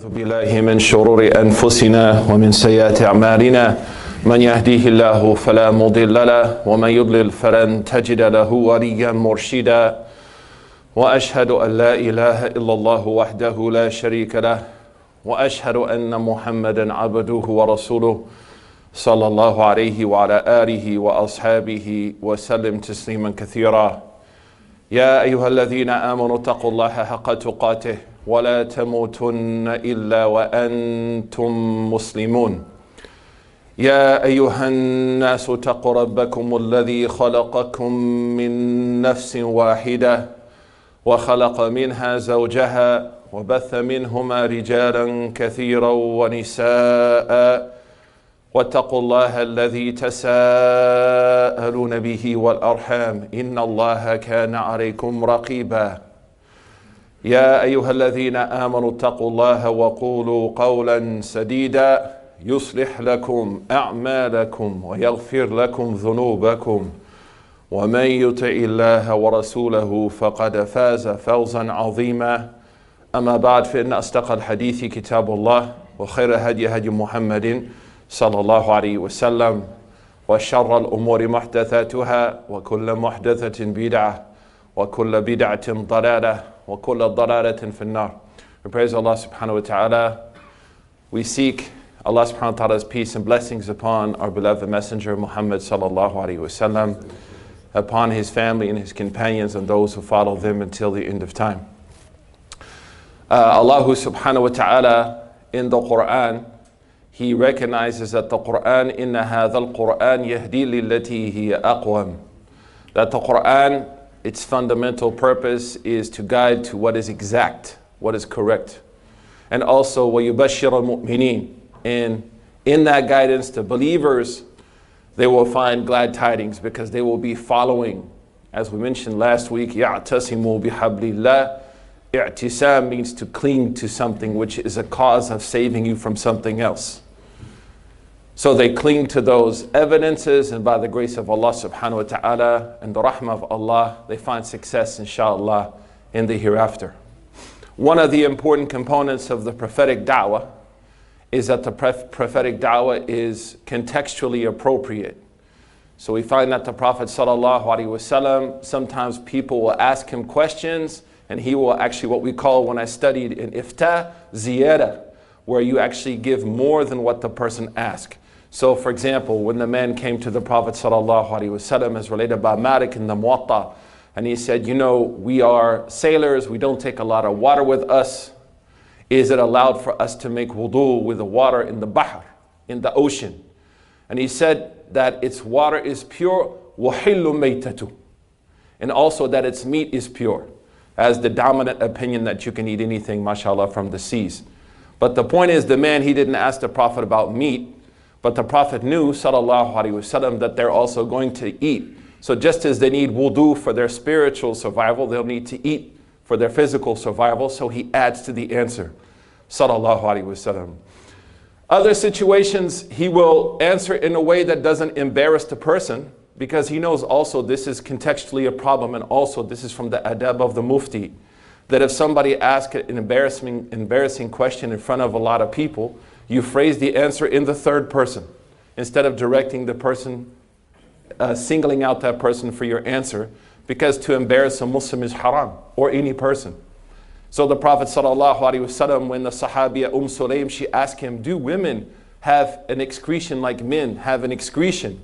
أعوذ بالله من شرور أنفسنا ومن سيئات أعمالنا. من يهديه الله فلا مضل له ومن يضلل فلن تجد له وليا مرشدا. وأشهد أن لا إله إلا الله وحده لا شريك له وأشهد أن محمدا عبده ورسوله صلى الله عليه وعلى آله وأصحابه وسلم تسليما كثيرا. يا أيها الذين آمنوا اتقوا الله حق تقاته. ولا تموتن إلا وأنتم مسلمون. يا أيها الناس اتقوا ربكم الذي خلقكم من نفس واحدة وخلق منها زوجها وبث منهما رجالا كثيرا ونساء واتقوا الله الذي تساءلون به والأرحام إن الله كان عليكم رقيبا. يا أيها الذين آمنوا اتقوا الله وقولوا قولا سديدا يصلح لكم أعمالكم ويغفر لكم ذنوبكم ومن يطع الله ورسوله فقد فاز فوزا عظيما أما بعد فإن أصدق الحديث كتاب الله وخير هدي هدي محمد صلى الله عليه وسلم وشر الأمور محدثاتها وكل محدثة بدعة وكل بدعة ضلالة وكل ضلالة في النار We praise Allah subhanahu wa ta'ala. We seek Allah subhanahu wa ta'ala's peace and blessings upon our beloved messenger Muhammad sallallahu alayhi wasallam, upon his family and his companions and those who follow them until the end of time. Uh, Allah subhanahu wa ta'ala in the Quran he recognizes that the Quran إن هذا القرآن يهدي للتي هي أقوم that the Quran its fundamental purpose is to guide to what is exact what is correct and also ويبشر المؤمنين and in that guidance to believers they will find glad tidings because they will be following as we mentioned last week يعتصموا بحبل الله I'tisam means to cling to something which is a cause of saving you from something else. So they cling to those evidences, and by the grace of Allah subhanahu wa ta'ala and the rahmah of Allah, they find success, inshallah, in the hereafter. One of the important components of the prophetic da'wah is that the prophetic da'wah is contextually appropriate. So we find that the Prophet wasallam, sometimes people will ask him questions and he will actually, what we call when I studied in ifta, ziyada, where you actually give more than what the person asked. So, for example, when the man came to the Prophet wasallam, as related by Malik in the Muwatta, and he said, You know, we are sailors, we don't take a lot of water with us. Is it allowed for us to make wudu with the water in the bahr, in the ocean? And he said that its water is pure, وَحِلُّ مَيْتَةُ and also that its meat is pure as the dominant opinion that you can eat anything, mashallah, from the seas. But the point is, the man, he didn't ask the Prophet about meat, but the Prophet knew, sallallahu alaihi wasallam, that they're also going to eat. So just as they need wudu for their spiritual survival, they'll need to eat for their physical survival. So he adds to the answer, sallallahu alaihi wasallam. Other situations, he will answer in a way that doesn't embarrass the person, because he knows also this is contextually a problem and also this is from the adab of the mufti that if somebody asks an embarrassing, embarrassing question in front of a lot of people you phrase the answer in the third person instead of directing the person uh, singling out that person for your answer because to embarrass a muslim is haram or any person so the prophet ﷺ, when the sahabiya umm sulaim she asked him do women have an excretion like men have an excretion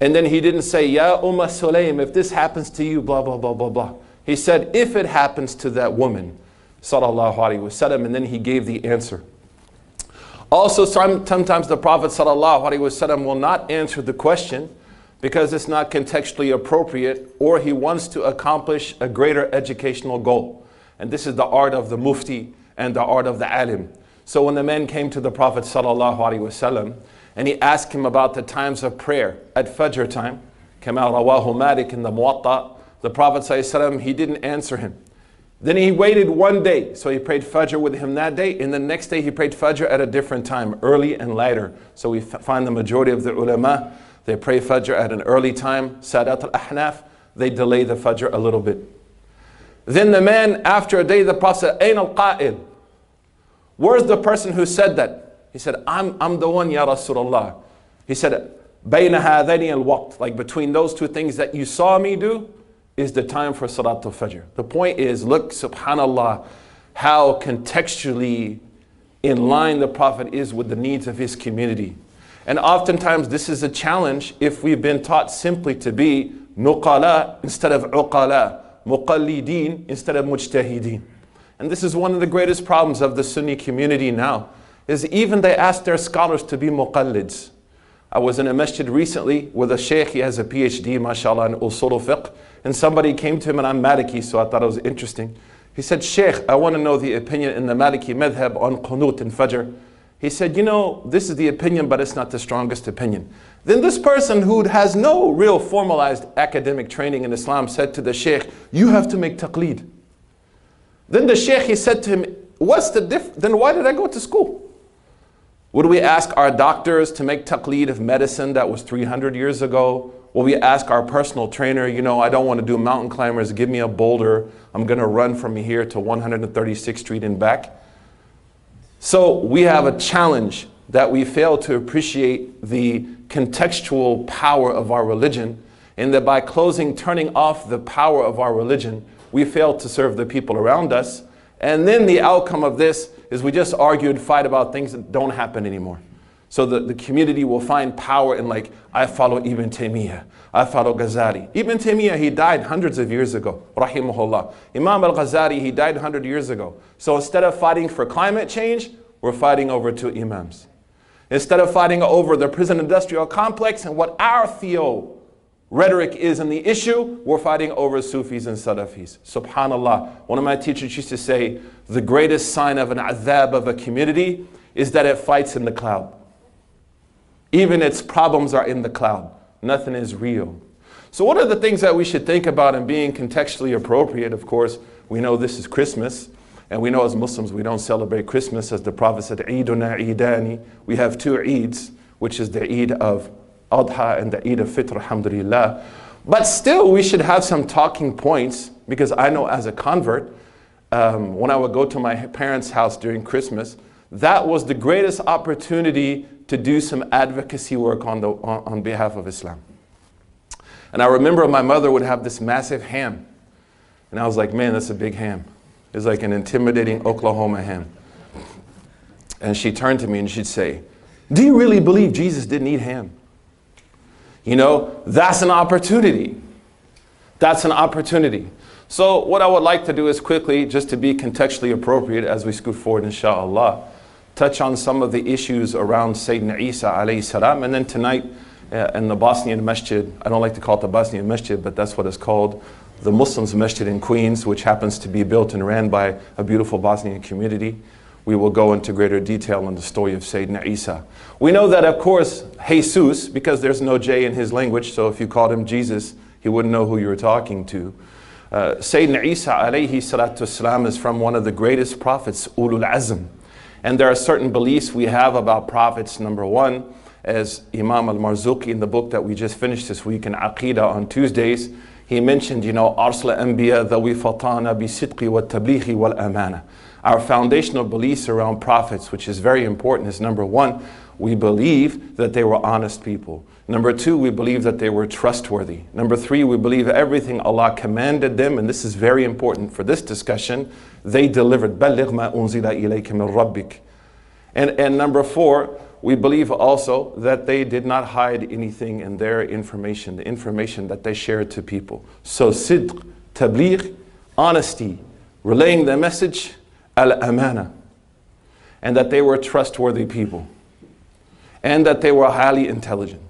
and then he didn't say, Ya Umm Sulaim, if this happens to you, blah, blah, blah, blah, blah. He said, if it happens to that woman, sallallahu and then he gave the answer. Also, sometimes the Prophet wasallam will not answer the question because it's not contextually appropriate or he wants to accomplish a greater educational goal. And this is the art of the mufti and the art of the alim. So when the man came to the Prophet wasallam, and he asked him about the times of prayer at Fajr time. Kama rawahu Malik in the Muwatta. The Prophet ﷺ, he didn't answer him. Then he waited one day, so he prayed Fajr with him that day, and the next day he prayed Fajr at a different time, early and later. So we find the majority of the ulama, they pray Fajr at an early time, Sadat al-Ahnaf, they delay the Fajr a little bit. Then the man, after a day, the Prophet said, Ain al-Qa'il, where's the person who said that? He said, I'm, I'm the one, Ya Rasulullah. He said, Bayna al-Waqt, like between those two things that you saw me do, is the time for Salatul Fajr. The point is, look, subhanAllah, how contextually in line the Prophet is with the needs of his community. And oftentimes this is a challenge if we've been taught simply to be nuqala instead of uqala, muqallideen instead of mujtahideen. And this is one of the greatest problems of the Sunni community now, is even they ask their scholars to be muqallids. I was in a masjid recently with a sheikh, he has a PhD, mashallah, in usul fiqh, and somebody came to him and I'm Maliki, so I thought it was interesting. He said, Sheikh, I want to know the opinion in the Maliki madhab on qunut and fajr. He said, you know, this is the opinion, but it's not the strongest opinion. Then this person who has no real formalized academic training in Islam said to the sheikh, you have to make taqleed. Then the sheikh, he said to him, what's the diff, then why did I go to school? Would we ask our doctors to make taqleed of medicine that was 300 years ago? Will we ask our personal trainer, you know, I don't want to do mountain climbers, give me a boulder. I'm going to run from here to 136th Street and back. So we have a challenge that we fail to appreciate the contextual power of our religion, and that by closing, turning off the power of our religion, we fail to serve the people around us. And then the outcome of this is we just argue and fight about things that don't happen anymore. So the, the community will find power in like, I follow Ibn Taymiyyah, I follow Ghazali. Ibn Taymiyyah, he died hundreds of years ago, rahimahullah. Imam al-Ghazali, he died 100 years ago. So instead of fighting for climate change, we're fighting over two imams. Instead of fighting over the prison industrial complex and what our theo rhetoric is in the issue, we're fighting over Sufis and Salafis. Subhanallah. One of my teachers used to say, the greatest sign of an azab of a community is that it fights in the cloud. Even its problems are in the cloud. Nothing is real. So what are the things that we should think about in being contextually appropriate? Of course, we know this is Christmas. And we know as Muslims, we don't celebrate Christmas as the Prophet said, Eiduna Eidani. We have two Eids, which is the Eid of Adha and the Eid of Fitr, alhamdulillah. But still, we should have some talking points because I know as a convert, um, when I would go to my parents' house during Christmas, that was the greatest opportunity to do some advocacy work on, the, on, on behalf of Islam. And I remember my mother would have this massive ham. And I was like, man, that's a big ham. It's like an intimidating Oklahoma ham. And she turned to me and she'd say, Do you really believe Jesus didn't eat ham? You know, that's an opportunity. That's an opportunity. So, what I would like to do is quickly, just to be contextually appropriate as we scoot forward, inshallah, touch on some of the issues around Sayyidina Isa alayhi salam. And then tonight, uh, in the Bosnian Masjid, I don't like to call it the Bosnian Masjid, but that's what it's called, the Muslims Masjid in Queens, which happens to be built and ran by a beautiful Bosnian community we will go into greater detail on the story of Sayyidina Isa. We know that, of course, Jesus, because there's no J in his language, so if you called him Jesus, he wouldn't know who you were talking to. Uh, Sayyidina Isa alayhi salatu is from one of the greatest prophets, Ulul Azm. And there are certain beliefs we have about prophets. Number one, as Imam al-Marzuqi in the book that we just finished this week in Aqidah on Tuesdays, he mentioned, you know, Arsla Anbiya dhawi fatana bi wa tablighi wal amana. Our foundational beliefs around prophets, which is very important, is number one, we believe that they were honest people. Number two, we believe that they were trustworthy. Number three, we believe everything Allah commanded them, and this is very important for this discussion, they delivered. And, and number four, we believe also that they did not hide anything in their information, the information that they shared to people. So sidq, tabligh, honesty, relaying the message, al-amana, and that they were trustworthy people, and that they were highly intelligent.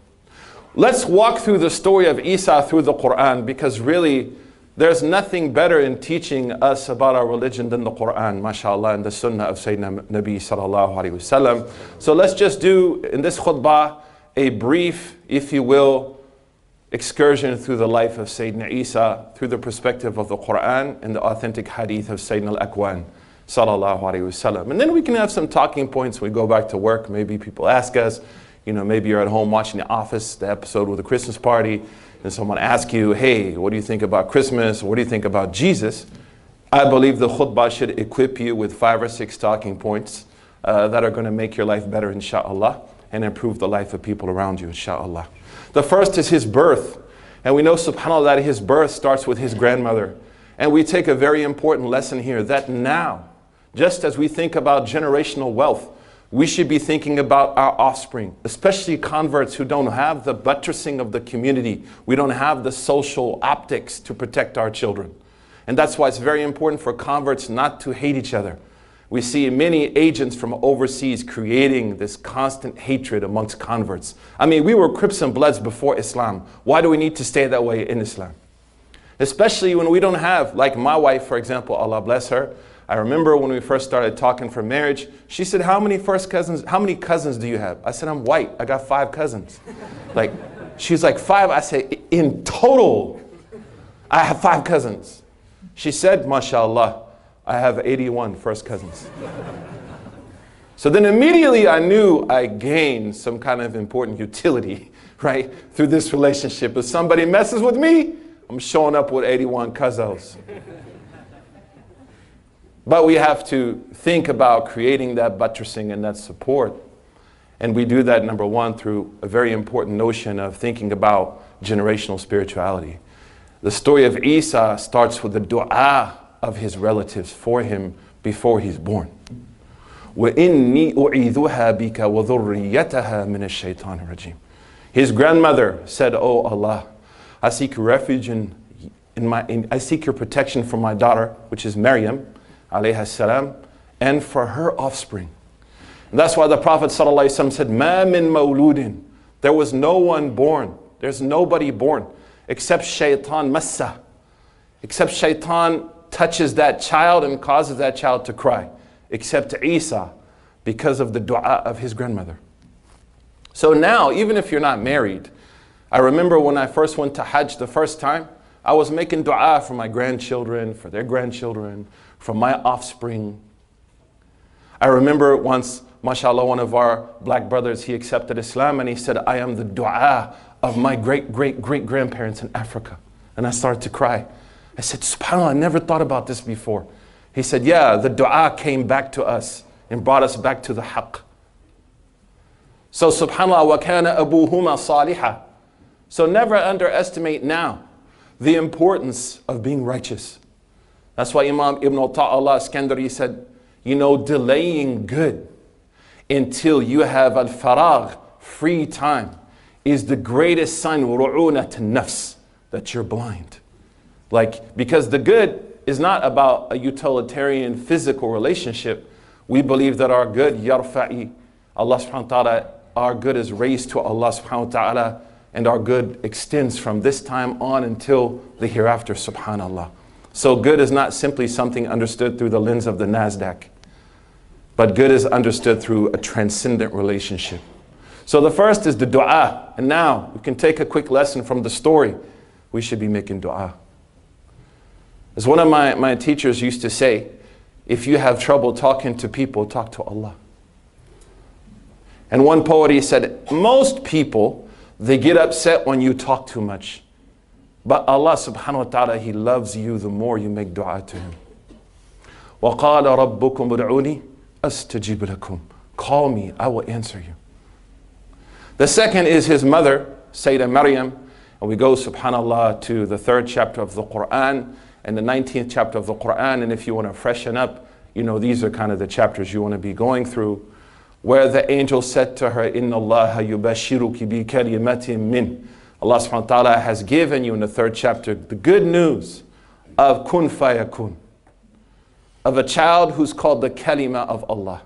Let's walk through the story of Isa through the Quran because really there's nothing better in teaching us about our religion than the Quran, mashallah, and the Sunnah of Sayyidina Nabi sallallahu alayhi wasallam. So let's just do in this khutbah a brief, if you will, excursion through the life of Sayyidina Isa through the perspective of the Quran and the authentic hadith of Sayyidina al-Akwan sallallahu alaihi wasallam. And then we can have some talking points we go back to work. Maybe people ask us, you know, maybe you're at home watching The Office, the episode with the Christmas party, and someone asks you, hey, what do you think about Christmas? What do you think about Jesus? I believe the khutbah should equip you with five or six talking points uh, that are going to make your life better, inshallah, and improve the life of people around you, inshallah. The first is his birth. And we know, subhanAllah, that his birth starts with his grandmother. And we take a very important lesson here that now, just as we think about generational wealth, we should be thinking about our offspring, especially converts who don't have the buttressing of the community. We don't have the social optics to protect our children. And that's why it's very important for converts not to hate each other. We see many agents from overseas creating this constant hatred amongst converts. I mean, we were Crips and Bloods before Islam. Why do we need to stay that way in Islam? Especially when we don't have, like my wife, for example, Allah bless her. I remember when we first started talking for marriage, she said, How many first cousins, how many cousins do you have? I said, I'm white. I got five cousins. like, she's like, Five? I said, In total, I have five cousins. She said, MashaAllah, I have 81 first cousins. so then immediately I knew I gained some kind of important utility, right, through this relationship. If somebody messes with me, I'm showing up with 81 cousins. But we have to think about creating that buttressing and that support. And we do that, number one, through a very important notion of thinking about generational spirituality. The story of Isa starts with the dua of his relatives for him before he's born. وإني أعيذها بك وذريتها من الشيطان الرجيم. His grandmother said, Oh Allah, I seek refuge in, in my, in, I seek your protection for my daughter, which is Maryam, salam, and for her offspring. And that's why the Prophet ﷺ said, Ma min mawludin. There was no one born. There's nobody born except shaitan massa. Except shaitan touches that child and causes that child to cry. Except Isa because of the dua of his grandmother. So now, even if you're not married, I remember when I first went to Hajj the first time, I was making dua for my grandchildren, for their grandchildren, from my offspring. I remember once, mashallah, one of our black brothers, he accepted Islam and he said, I am the dua of my great, great, great grandparents in Africa. And I started to cry. I said, SubhanAllah, I never thought about this before. He said, Yeah, the dua came back to us and brought us back to the haqq. So, subhanAllah, wa kana abuhuma salihah. So, never underestimate now the importance of being righteous. That's why Imam Ibn Ata'illah Iskandari said, you know, delaying good until you have al faragh, free time, is the greatest sign, ru'unat nafs, that you're blind. Like, because the good is not about a utilitarian physical relationship. We believe that our good, yarfa'i, Allah subhanahu wa ta'ala, our good is raised to Allah subhanahu wa ta'ala, and our good extends from this time on until the hereafter, subhanallah. So good is not simply something understood through the lens of the NASDAQ, but good is understood through a transcendent relationship. So the first is the dua. And now we can take a quick lesson from the story. We should be making dua. As one of my, my teachers used to say, if you have trouble talking to people, talk to Allah. And one poet, he said, most people, they get upset when you talk too much. But Allah subhanahu wa ta'ala, He loves you the more you make dua to Him. وَقَالَ رَبُّكُمْ ادْعُونِي أَسْتَجِبْ لَكُمْ Call me, I will answer you. The second is his mother, Sayyidah Maryam. And we go, subhanAllah, to the third chapter of the Quran and the 19th chapter of the Quran. And if you want to freshen up, you know, these are kind of the chapters you want to be going through. Where the angel said to her, Inna Allah yubashiruki bi kalimatin min. Allah subhanahu wa ta'ala has given you in the third chapter the good news of kun fayakun, of a child who's called the kalima of Allah.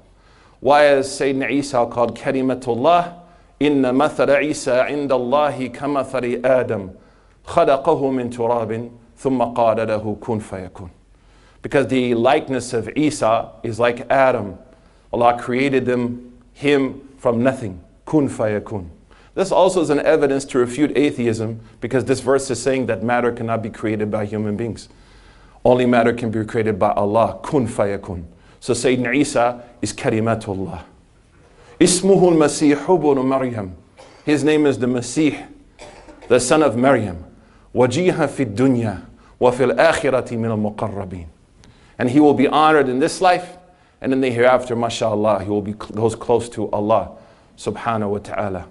Why is Sayyidina Isa called kalimatullah? Inna mathara Isa inda Allahi kamathari Adam, خلقه من تراب ثم قال له كن فيكون. Because the likeness of Isa is like Adam. Allah created them, him from nothing. Kun fayakun. This also is an evidence to refute atheism because this verse is saying that matter cannot be created by human beings. Only matter can be created by Allah. Kun fayakun. So Sayyidina Isa is kalimatullah. Ismuhu al-Masih ibn Maryam. His name is the Masih, the son of Maryam. Wajiha fi dunya wa fil akhirati min al-muqarrabin. And he will be honored in this life And in the hereafter, mashallah, he will be goes close to Allah subhanahu wa ta'ala.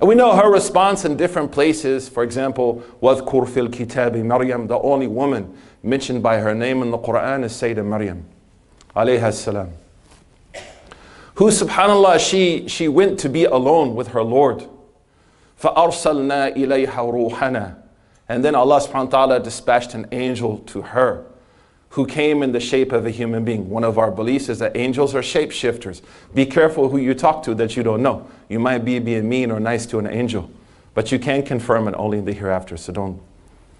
And we know her response in different places. For example, وَذْكُرْ فِي الْكِتَابِ Maryam, the only woman mentioned by her name in the Quran is Sayyidah Maryam, alayha salam. Who, subhanAllah, she, she went to be alone with her Lord. فَأَرْسَلْنَا إِلَيْهَا رُوحَنَا And then Allah subhanahu wa ta'ala dispatched an angel to her who came in the shape of a human being. One of our beliefs is that angels are shapeshifters. Be careful who you talk to that you don't know. You might be being mean or nice to an angel, but you can confirm it only in the hereafter. So don't,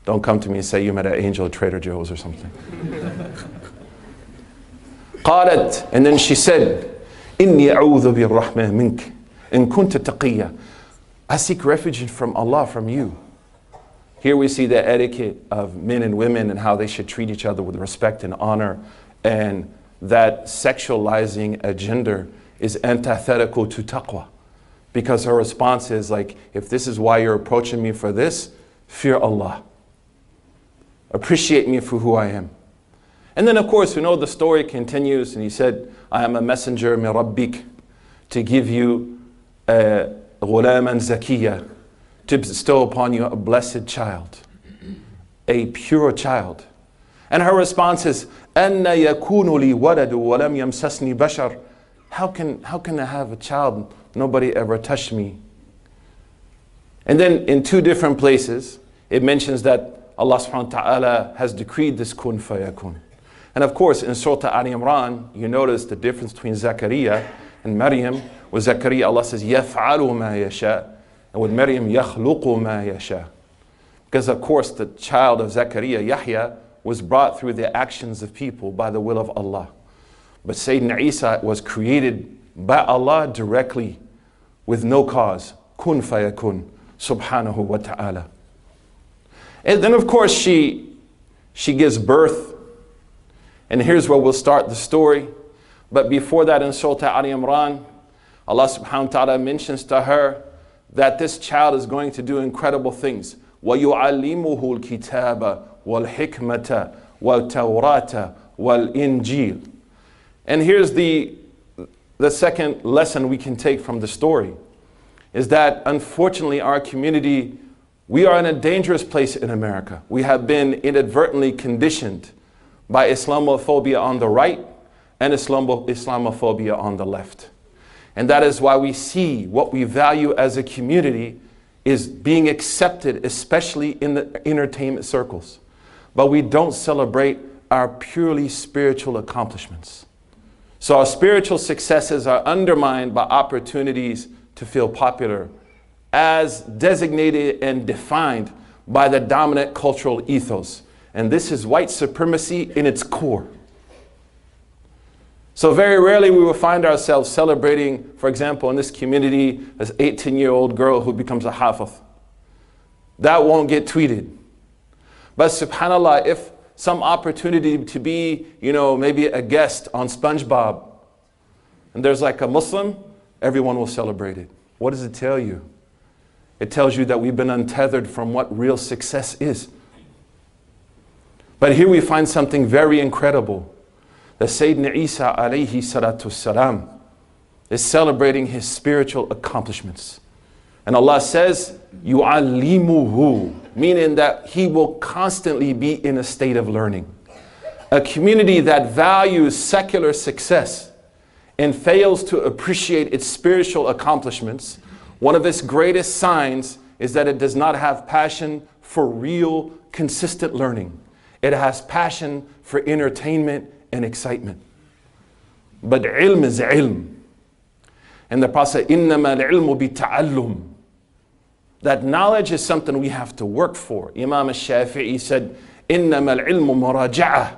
don't come to me and say you met an angel at Trader Joe's or something. قالت, and then she said, إني أعوذ بالرحمة منك إن كنت تقيا. I seek refuge from Allah from you here we see the etiquette of men and women and how they should treat each other with respect and honor, and that sexualizing a gender is antithetical to taqwa. Because her response is like, if this is why you're approaching me for this, fear Allah. Appreciate me for who I am. And then, of course, we know the story continues, and he said, I am a messenger, min rabbik, to give you a ghulaman zakiyah, to bestow upon you a blessed child, a pure child. And her response is, أَنَّ يَكُونُ لِي وَلَدُ وَلَمْ يَمْسَسْنِي بَشَرٌ how can, how can I have a child? Nobody ever touched me. And then in two different places, it mentions that Allah subhanahu wa ta'ala has decreed this kun fayakun. And of course, in Surah Al Imran, you notice the difference between Zakaria and Maryam. With Zakaria, Allah says, يَفْعَلُ مَا يَشَاءُ and with Maryam, يَخْلُقُ مَا يَشَاءُ. Because of course the child of Zechariah, Yahya, was brought through the actions of people by the will of Allah. But Sayyidina Isa was created by Allah directly with no cause. Kun fayakun, subhanahu wa ta'ala. And then of course she, she gives birth. And here's where we'll start the story. But before that in Surah Ali Imran, Allah subhanahu wa ta'ala mentions to her that this child is going to do incredible things. وَيُعَلِّمُهُ الْكِتَابَ وَالْحِكْمَةَ وَالْتَوْرَاةَ وَالْإِنْجِيلَ And here's the, the second lesson we can take from the story is that unfortunately our community, we are in a dangerous place in America. We have been inadvertently conditioned by Islamophobia on the right and Islamophobia on the left. And that is why we see what we value as a community is being accepted, especially in the entertainment circles. But we don't celebrate our purely spiritual accomplishments. So our spiritual successes are undermined by opportunities to feel popular, as designated and defined by the dominant cultural ethos. And this is white supremacy in its core. So very rarely we will find ourselves celebrating, for example, in this community, this 18-year-old girl who becomes a hafiz. That won't get tweeted. But subhanAllah, if some opportunity to be, you know, maybe a guest on SpongeBob, and there's like a Muslim, everyone will celebrate it. What does it tell you? It tells you that we've been untethered from what real success is. But here we find something very incredible that Sayyidina Isa alayhi salatu salam is celebrating his spiritual accomplishments. And Allah says, yu'allimuhu, meaning that he will constantly be in a state of learning. A community that values secular success and fails to appreciate its spiritual accomplishments, one of its greatest signs is that it does not have passion for real, consistent learning. It has passion for entertainment and excitement. But ilm is ilm. And the Prophet said, إِنَّمَا الْعِلْمُ بِتَعَلُّمٍ That knowledge is something we have to work for. Imam al-Shafi'i said, إِنَّمَا الْعِلْمُ مُرَاجَعَةٍ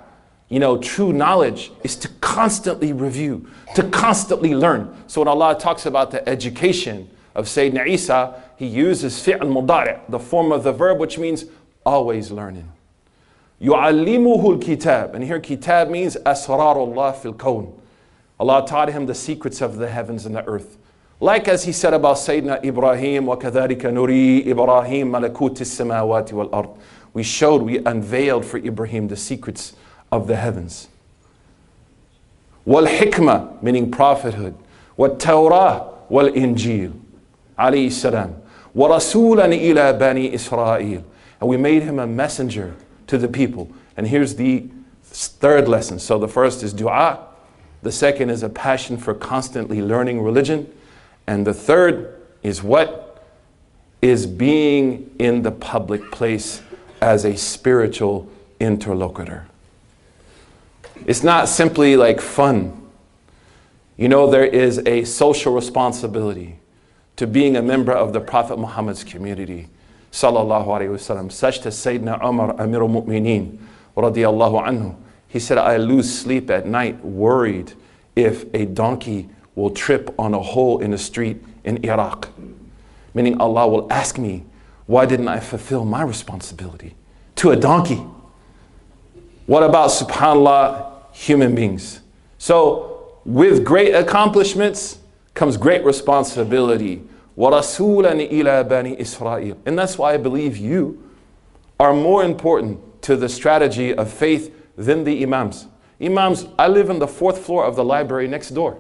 You know, true knowledge is to constantly review, to constantly learn. So when Allah talks about the education of Sayyidina Isa, He uses fi'l mudari', the form of the verb, which means always learning. يعلمه الكتاب and here kitab means أسرار الله في الكون Allah taught him the secrets of the heavens and the earth like as he said about Sayyidina Ibrahim وكذلك نري إبراهيم ملكوت السماوات والأرض we showed we unveiled for Ibrahim the secrets of the heavens والحكمة meaning prophethood والتوراة والإنجيل عليه السلام ورسولا إلى بني إسرائيل and we made him a messenger to the people and here's the third lesson so the first is dua the second is a passion for constantly learning religion and the third is what is being in the public place as a spiritual interlocutor it's not simply like fun you know, there is a social responsibility to being a member of the Prophet Muhammad's community. Sallallahu Alaihi Wasallam. Such as Sayyidina Umar Amir al-Mu'mineen radiyallahu anhu. He said, I lose sleep at night worried if a donkey will trip on a hole in the street in Iraq. Meaning Allah will ask me, why didn't I fulfill my responsibility to a donkey? What about, subhanAllah, human beings? So with great accomplishments comes great responsibility. وَرَسُولًا إِلَى بَنِي إِسْرَائِيل And that's why I believe you are more important to the strategy of faith than the imams. Imams, I live on the fourth floor of the library next door.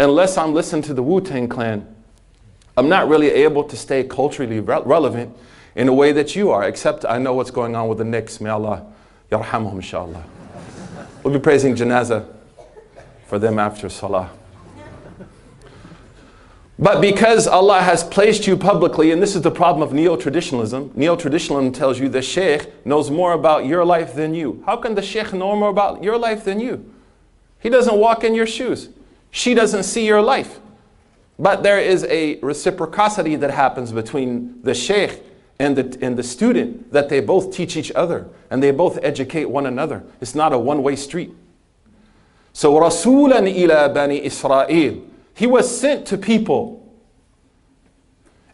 Unless I'm listening to the Wu-Tang Clan, I'm not really able to stay culturally re relevant in a way that you are, except I know what's going on with the Knicks. May Allah yarhamhum inshallah. We'll be praising janazah for them after Salah. But because Allah has placed you publicly, and this is the problem of neo traditionalism, neo traditionalism tells you the Sheikh knows more about your life than you. How can the Sheikh know more about your life than you? He doesn't walk in your shoes, she doesn't see your life. But there is a reciprocity that happens between the Sheikh and the, and the student that they both teach each other and they both educate one another. It's not a one way street. So Rasulan ila Bani Israel. He was sent to people.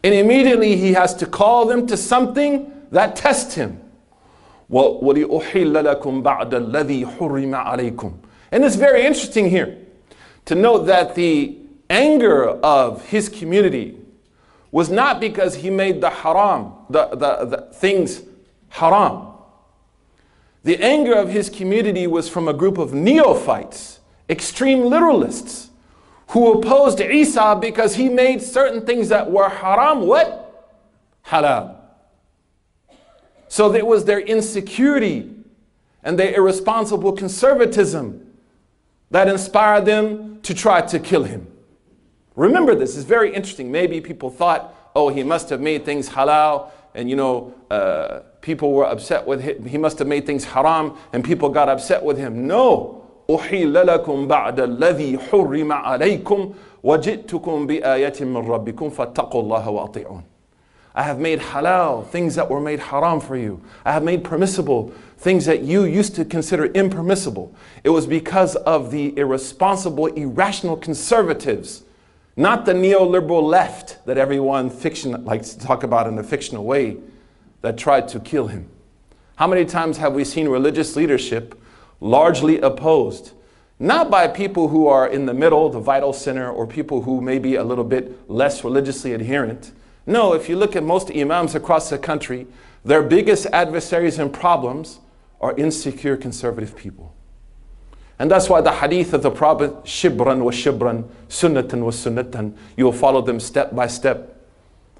And immediately he has to call them to something that tests him. And it's very interesting here to note that the anger of his community was not because he made the haram, the, the, the things haram. The anger of his community was from a group of neophytes, extreme literalists, who opposed Isa because he made certain things that were haram, what? Halal. So it was their insecurity and their irresponsible conservatism that inspired them to try to kill him. Remember this, it's very interesting. Maybe people thought, oh, he must have made things halal and you know, uh, people were upset with him. He must have made things haram and people got upset with him. No. أحل لكم بعد الذي حرم عليكم وجئتكم بآية من ربكم فاتقوا الله وأطيعون I have made halal things that were made haram for you. I have made permissible things that you used to consider impermissible. It was because of the irresponsible, irrational conservatives, not the neoliberal left that everyone fiction likes to talk about in a fictional way that tried to kill him. How many times have we seen religious leadership largely opposed? Not by people who are in the middle, the vital center, or people who may be a little bit less religiously adherent. No, if you look at most imams across the country, their biggest adversaries and problems are insecure conservative people. And that's why the hadith of the Prophet, shibran wa shibran, sunnatan wa sunnatan, you will follow them step by step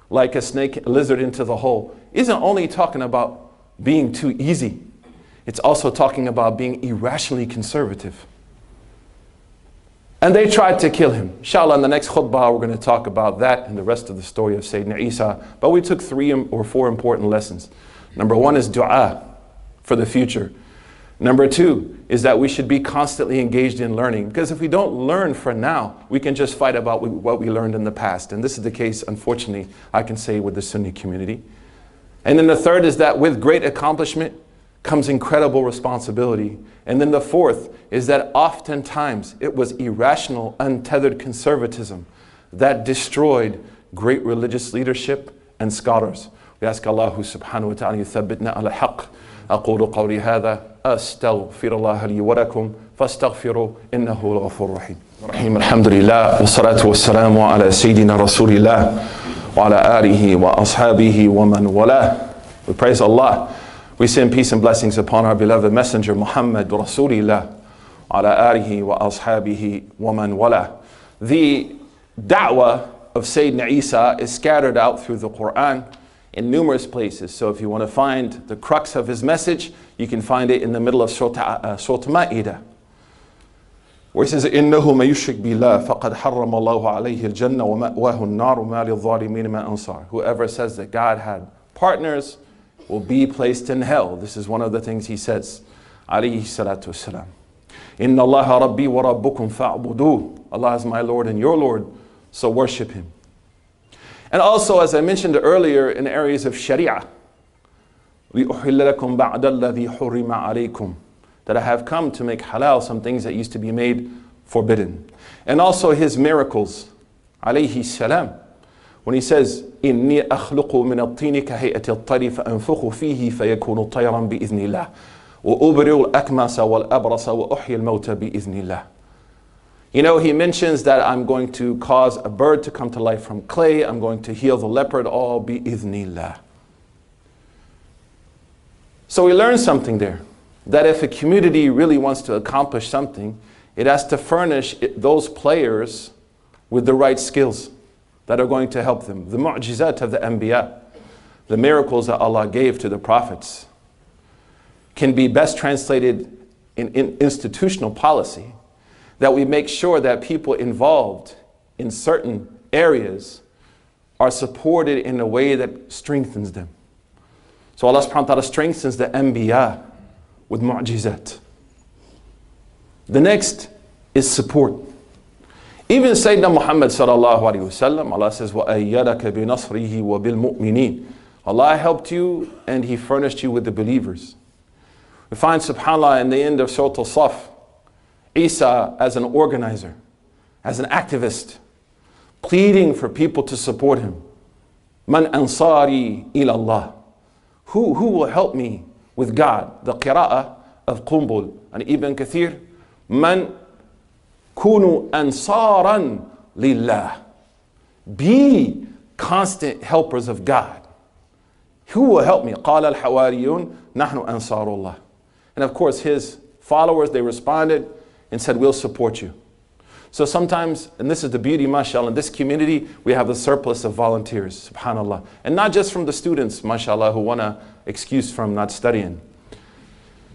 like a snake, a lizard into the hole, isn't only talking about being too easy, it's also talking about being irrationally conservative. And they tried to kill him. Inshallah, in the next khutbah, we're going to talk about that and the rest of the story of Sayyidina Isa. But we took three or four important lessons. Number one is dua for the future. Number two is that we should be constantly engaged in learning because if we don't learn for now, we can just fight about what we learned in the past. And this is the case, unfortunately, I can say with the Sunni community. And then the third is that with great accomplishment comes incredible responsibility. And then the fourth is that oftentimes it was irrational, untethered conservatism that destroyed great religious leadership and scholars. We ask Allah subhanahu wa ta'ala يثبتنا على الحق أقول قولي هذا أستغفر الله لي ولكم فاستغفروا إنه الغفور الرحيم رحيم الحمد لله والصلاة والسلام على سيدنا رسول الله وعلى آله وأصحابه ومن والاه We praise Allah. We send peace and blessings upon our beloved messenger Muhammad Rasulullah على آله وأصحابه ومن ولا. The da'wah of Sayyidina Isa is scattered out through the Quran in numerous places. So if you want to find the crux of his message, you can find it in the middle of Surah, uh, Surah Ma'idah. Where he says, إِنَّهُ مَن يُشْرِكْ بِاللَّهِ فَقَدْ حَرَّمَ اللَّهُ عَلَيْهِ الْجَنَّةَ وَمَأْوَاهُ النَّارُ وَمَا لِلظَّالِمِينَ مِنْ أَنصَارٍ Whoever says that God had partners will be placed in hell. This is one of the things he says. Alayhi salatu wasalam. Inna Allah rabbi wa rabbukum fa'budu. Allah is my Lord and your Lord, so worship him. And also, as I mentioned earlier, in areas of Sharia, that I have come to make halal some things that used to be made forbidden. And also his miracles, alayhi salam When he says, إِنِّي أَخْلُقُ مِنَ الطِّينِ كَهَيْئَةِ الطَّيْرِ فَأَنفُخُ فِيهِ فَيَكُونُ طَيْرًا بِإِذْنِ اللَّهِ وَأُبْرِئُ الْأَكْمَسَ وَالْأَبْرَصَ وَأُحْيِي الْمَوْتَ بِإِذْنِ اللَّهِ You know, he mentions that I'm going to cause a bird to come to life from clay. I'm going to heal the leopard, all بِإِذْنِ اللَّهِ So we learn something there that if a community really wants to accomplish something, it has to furnish those players with the right skills that are going to help them. The mu'jizat of the anbiya, the miracles that Allah gave to the prophets, can be best translated in, in institutional policy that we make sure that people involved in certain areas are supported in a way that strengthens them. So Allah subhanahu wa ta'ala strengthens the anbiya with mu'jizat. The next is support. Even Sayyidina Muhammad sallallahu alayhi wasallam, Allah says, وَأَيَّدَكَ بِنَصْرِهِ وَبِالْمُؤْمِنِينَ Allah helped you and He furnished you with the believers. We find subhanAllah in the end of Surah Al-Saf, Isa as an organizer, as an activist, pleading for people to support him. Man ansari ilallah. Who, who will help me with God? The qira'ah of Qunbul and Ibn Kathir. Man kunu ansaran lillah. Be constant helpers of God. Who will help me? قال الحواريون نحن أنصار الله. And of course, his followers, they responded and said, We'll support you. So sometimes, and this is the beauty, mashallah, in this community, we have a surplus of volunteers, subhanAllah. And not just from the students, mashallah, who want to excuse from not studying.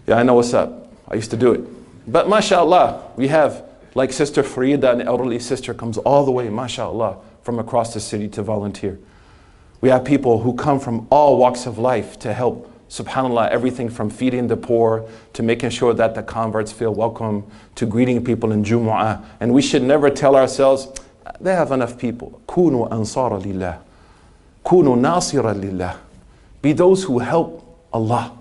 Yeah, I know what's up. I used to do it. But mashallah, we have like Sister Farida, an elderly sister, comes all the way, mashallah, from across the city to volunteer. We have people who come from all walks of life to help, subhanAllah, everything from feeding the poor to making sure that the converts feel welcome to greeting people in Jumu'ah. And we should never tell ourselves, they have enough people. Kunu ansara lillah. Kunu nasira lillah. Be those who help Allah.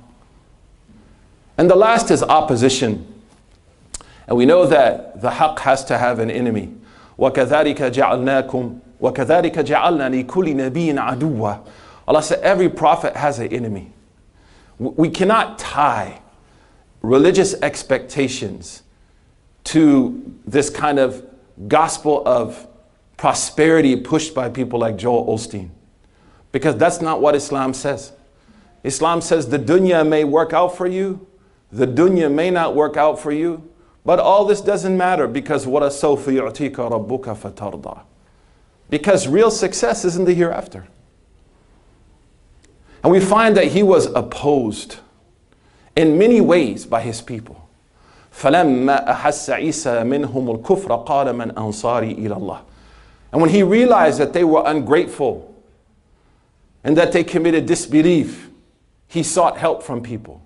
And the last is opposition. And we know that the haqq has to have an enemy. وَكَذَلِكَ جَعَلْنَاكُمْ وَكَذَلِكَ جَعَلْنَا لِكُلِّ نَبِيٍّ Allah said every prophet has an enemy. We cannot tie religious expectations to this kind of gospel of prosperity pushed by people like Joel Osteen. Because that's not what Islam says. Islam says the dunya may work out for you, the dunya may not work out for you, but all this doesn't matter because what asawfa yu'tika rabbuka fatarda. Because real success is in the hereafter. And we find that he was opposed in many ways by his people. فلما أحس عيسى منهم الكفر قال من أنصاري إلى الله. And when he realized that they were ungrateful and that they committed disbelief, he sought help from people.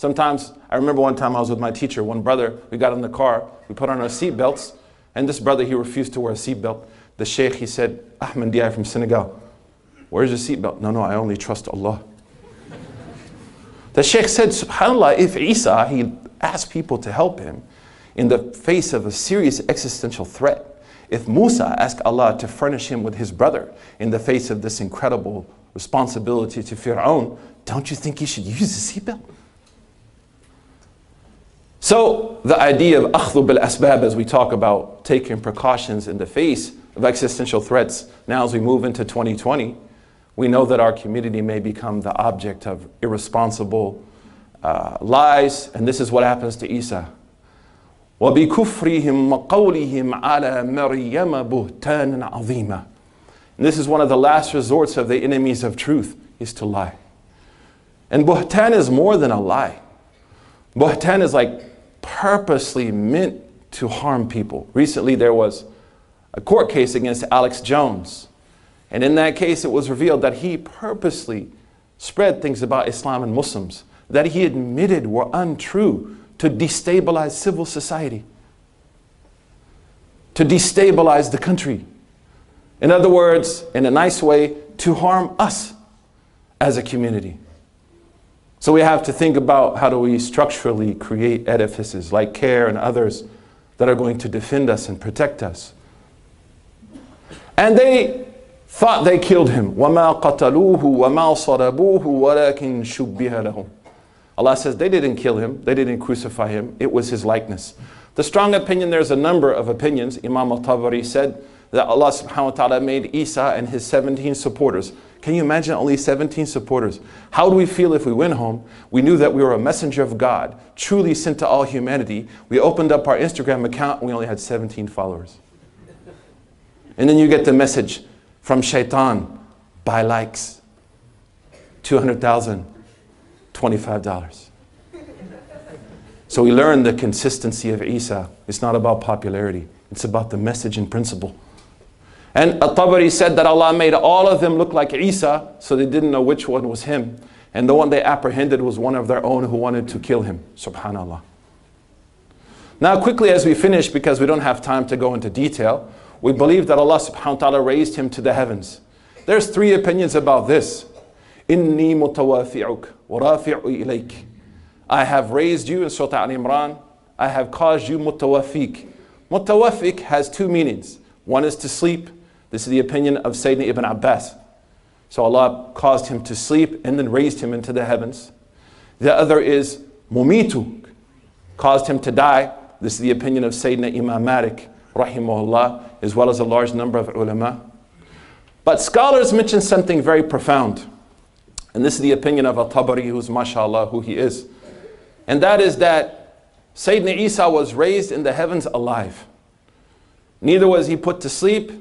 Sometimes, I remember one time I was with my teacher, one brother, we got in the car, we put on our seatbelts, and this brother, he refused to wear a seatbelt. The sheikh, he said, Ahmed Diai from Senegal, where's your seatbelt? No, no, I only trust Allah. the sheikh said, subhanAllah, if Isa, he asked people to help him in the face of a serious existential threat, if Musa asked Allah to furnish him with his brother in the face of this incredible responsibility to Fir'aun, don't you think he should use a seatbelt? So the idea of akhdhu bil asbab as we talk about taking precautions in the face of existential threats, now as we move into 2020, we know that our community may become the object of irresponsible uh, lies, and this is what happens to Isa. وبكفرهم وقولهم على مريم بهتانا عظيما. And this is one of the last resorts of the enemies of truth, is to lie. And buhtan is more than a lie. Buhtan is like purposely meant to harm people. Recently there was a court case against Alex Jones. And in that case, it was revealed that he purposely spread things about Islam and Muslims that he admitted were untrue to destabilize civil society, to destabilize the country. In other words, in a nice way, to harm us as a community. So we have to think about how do we structurally create edifices like CAIR and others that are going to defend us and protect us. And they thought they killed him. وَمَا قَتَلُوهُ وَمَا صَلَبُوهُ وَلَكِنْ شُبِّهَ لَهُمْ Allah says they didn't kill him, they didn't crucify him, it was his likeness. The strong opinion, there's a number of opinions. Imam al-Tabari said that Allah subhanahu wa ta'ala made Isa and his 17 supporters. can you imagine only 17 supporters? How do we feel if we went home? We knew that we were a messenger of God, truly sent to all humanity. We opened up our Instagram account and we only had 17 followers. And then you get the message from shaitan buy likes, 200,000, $25. So we learn the consistency of Isa. It's not about popularity, it's about the message and principle. And At-Tabari said that Allah made all of them look like Isa, so they didn't know which one was him. And the one they apprehended was one of their own who wanted to kill him. Subhanallah. Now, quickly as we finish, because we don't have time to go into detail, we believe that Allah subhanahu wa ta'ala raised him to the heavens. There's three opinions about this. Inni mutawafi'uk wa rafi'u ilayk. I have raised you in Surah Al Imran. I have caused you mutawafiq. Mutawafiq has two meanings. One is to sleep. This is the opinion of Sayyidina Ibn Abbas. So Allah caused him to sleep and then raised him into the heavens. The other is mumitu, caused him to die. This is the opinion of Sayyidina Imam Malik, rahimahullah, as well as a large number of ulama. But scholars mention something very profound. And this is the opinion of Al-Tabari, who's mashallah, who he is. And that is that Sayyidina Isa was raised in the heavens alive. Neither was he put to sleep,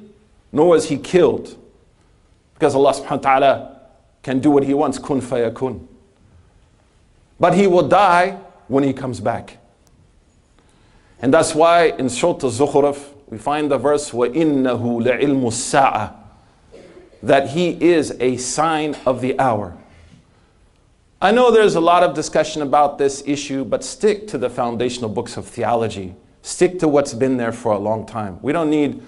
nor was he killed. Because Allah subhanahu wa ta'ala can do what he wants, kun fayakun. But he will die when he comes back. And that's why in Surah Al-Zukhruf, we find the verse, وَإِنَّهُ لَعِلْمُ السَّاعَةِ that he is a sign of the hour. I know there's a lot of discussion about this issue, but stick to the foundational books of theology. Stick to what's been there for a long time. We don't need,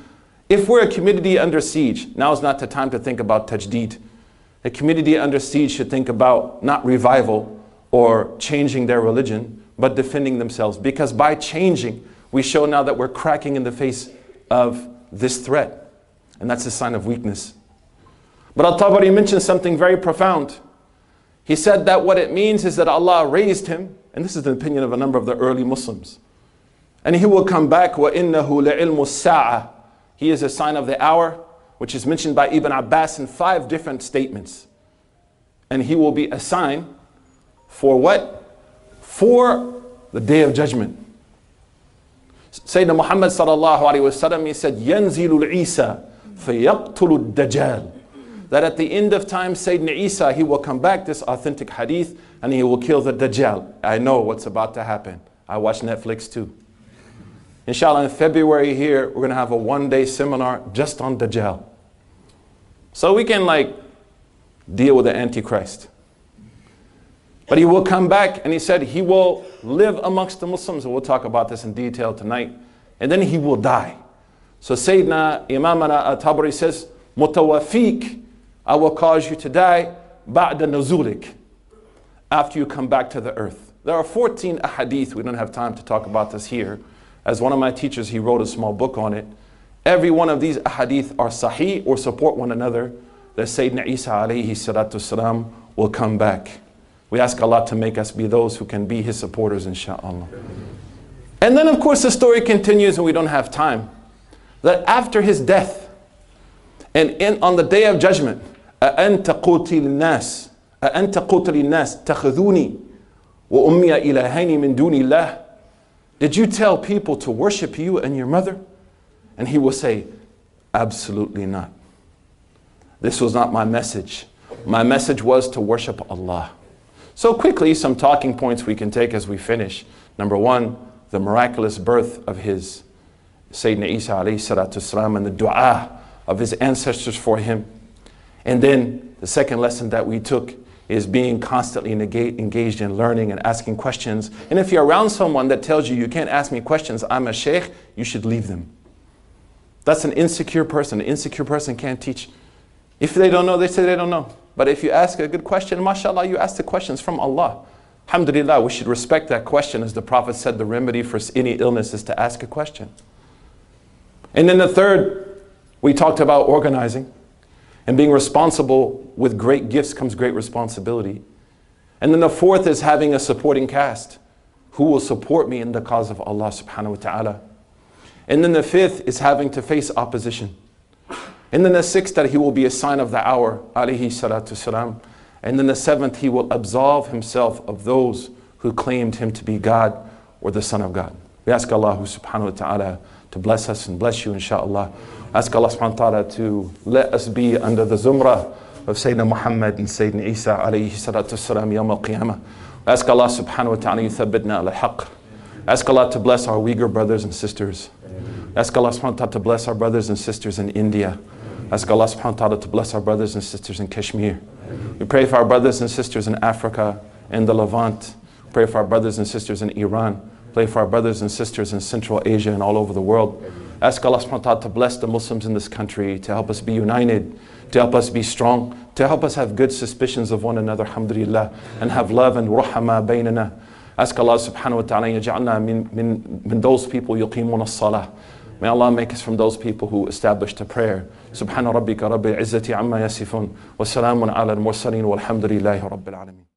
if we're a community under siege, now is not the time to think about tajdeed. A community under siege should think about not revival or changing their religion, but defending themselves. Because by changing, we show now that we're cracking in the face of this threat. And that's a sign of weakness. But Al-Tabari mentioned something very profound. He said that what it means is that Allah raised him, and this is the opinion of a number of the early Muslims. And he will come back, وَإِنَّهُ لَعِلْمُ السَّاعَةِ he is a sign of the hour, which is mentioned by Ibn Abbas in five different statements. And he will be a sign for what? For the day of judgment. Sayyidina Muhammad sallallahu alayhi wasallam, he said, Yanzilul Isa fayaqtulu dajjal. That at the end of time, Sayyidina Isa, he will come back, this authentic hadith, and he will kill the Dajjal. I know what's about to happen. I watch Netflix too. Inshallah, in February here, we're going to have a one day seminar just on Dajjal. So we can like deal with the Antichrist. But he will come back and he said he will live amongst the Muslims. And we'll talk about this in detail tonight. And then he will die. So Sayyidina Imamana At-Tabari says, Mutawafiq, I will cause you to die ba'da nuzulik, after you come back to the earth. There are 14 ahadith. We don't have time to talk about this here. As one of my teachers, he wrote a small book on it. Every one of these ahadith are sahih or support one another. That Sayyidina Isa alayhi salatu salam will come back. We ask Allah to make us be those who can be His supporters, inshaAllah. And then, of course, the story continues, and we don't have time. That after his death, and in, on the day of judgment, أأنت قلت للناس أأنت قلت للناس تخذوني وأمي إلهين من دون الله did you tell people to worship you and your mother? And he will say, Absolutely not. This was not my message. My message was to worship Allah. So, quickly, some talking points we can take as we finish. Number one, the miraculous birth of his Sayyidina Isa salam and the dua of his ancestors for him. And then the second lesson that we took is being constantly engaged in learning and asking questions. And if you're around someone that tells you you can't ask me questions, I'm a sheikh, you should leave them. That's an insecure person. An insecure person can't teach. If they don't know, they say they don't know. But if you ask a good question, mashallah, you ask the questions from Allah. Alhamdulillah, we should respect that question. As the Prophet said, the remedy for any illness is to ask a question. And then the third, we talked about organizing. And being responsible with great gifts comes great responsibility. And then the fourth is having a supporting cast who will support me in the cause of Allah subhanahu wa ta'ala. And then the fifth is having to face opposition. And then the sixth, that he will be a sign of the hour, alayhi salatu salam. And then the seventh, he will absolve himself of those who claimed him to be God or the Son of God. We ask Allah subhanahu wa ta'ala to bless us and bless you, inshaAllah. Ask Allah subhanahu wa ta'ala to let us be under the zumrah of Sayyidina Muhammad and Sayyidina Isa alayhi salatu salam yawm al-qiyamah. Ask Allah subhanahu wa ta'ala yuthabitna ala haqq. Ask Allah to bless our Uyghur brothers and sisters. Ask Allah subhanahu wa ta'ala to bless our brothers and sisters in India. Ask Allah subhanahu wa ta'ala to bless our brothers and sisters in Kashmir. We pray for our brothers and sisters in Africa and the Levant. Pray for our brothers and sisters in Iran. Pray for our brothers and sisters in Central Asia and all over the world. Ask Allah subhanahu wa ta'ala to bless the Muslims in this country, to help us be united, to help us be strong, to help us have good suspicions of one another, alhamdulillah, and have love and rahma bainana. Ask Allah subhanahu wa ta'ala yaj'alna min, min, min those people yuqimuna salah. May Allah make us from those people who establish the prayer. Subhana rabbika rabbil izzati amma yasifun. Wa salamun ala al-mursaleen walhamdulillahi rabbil alameen.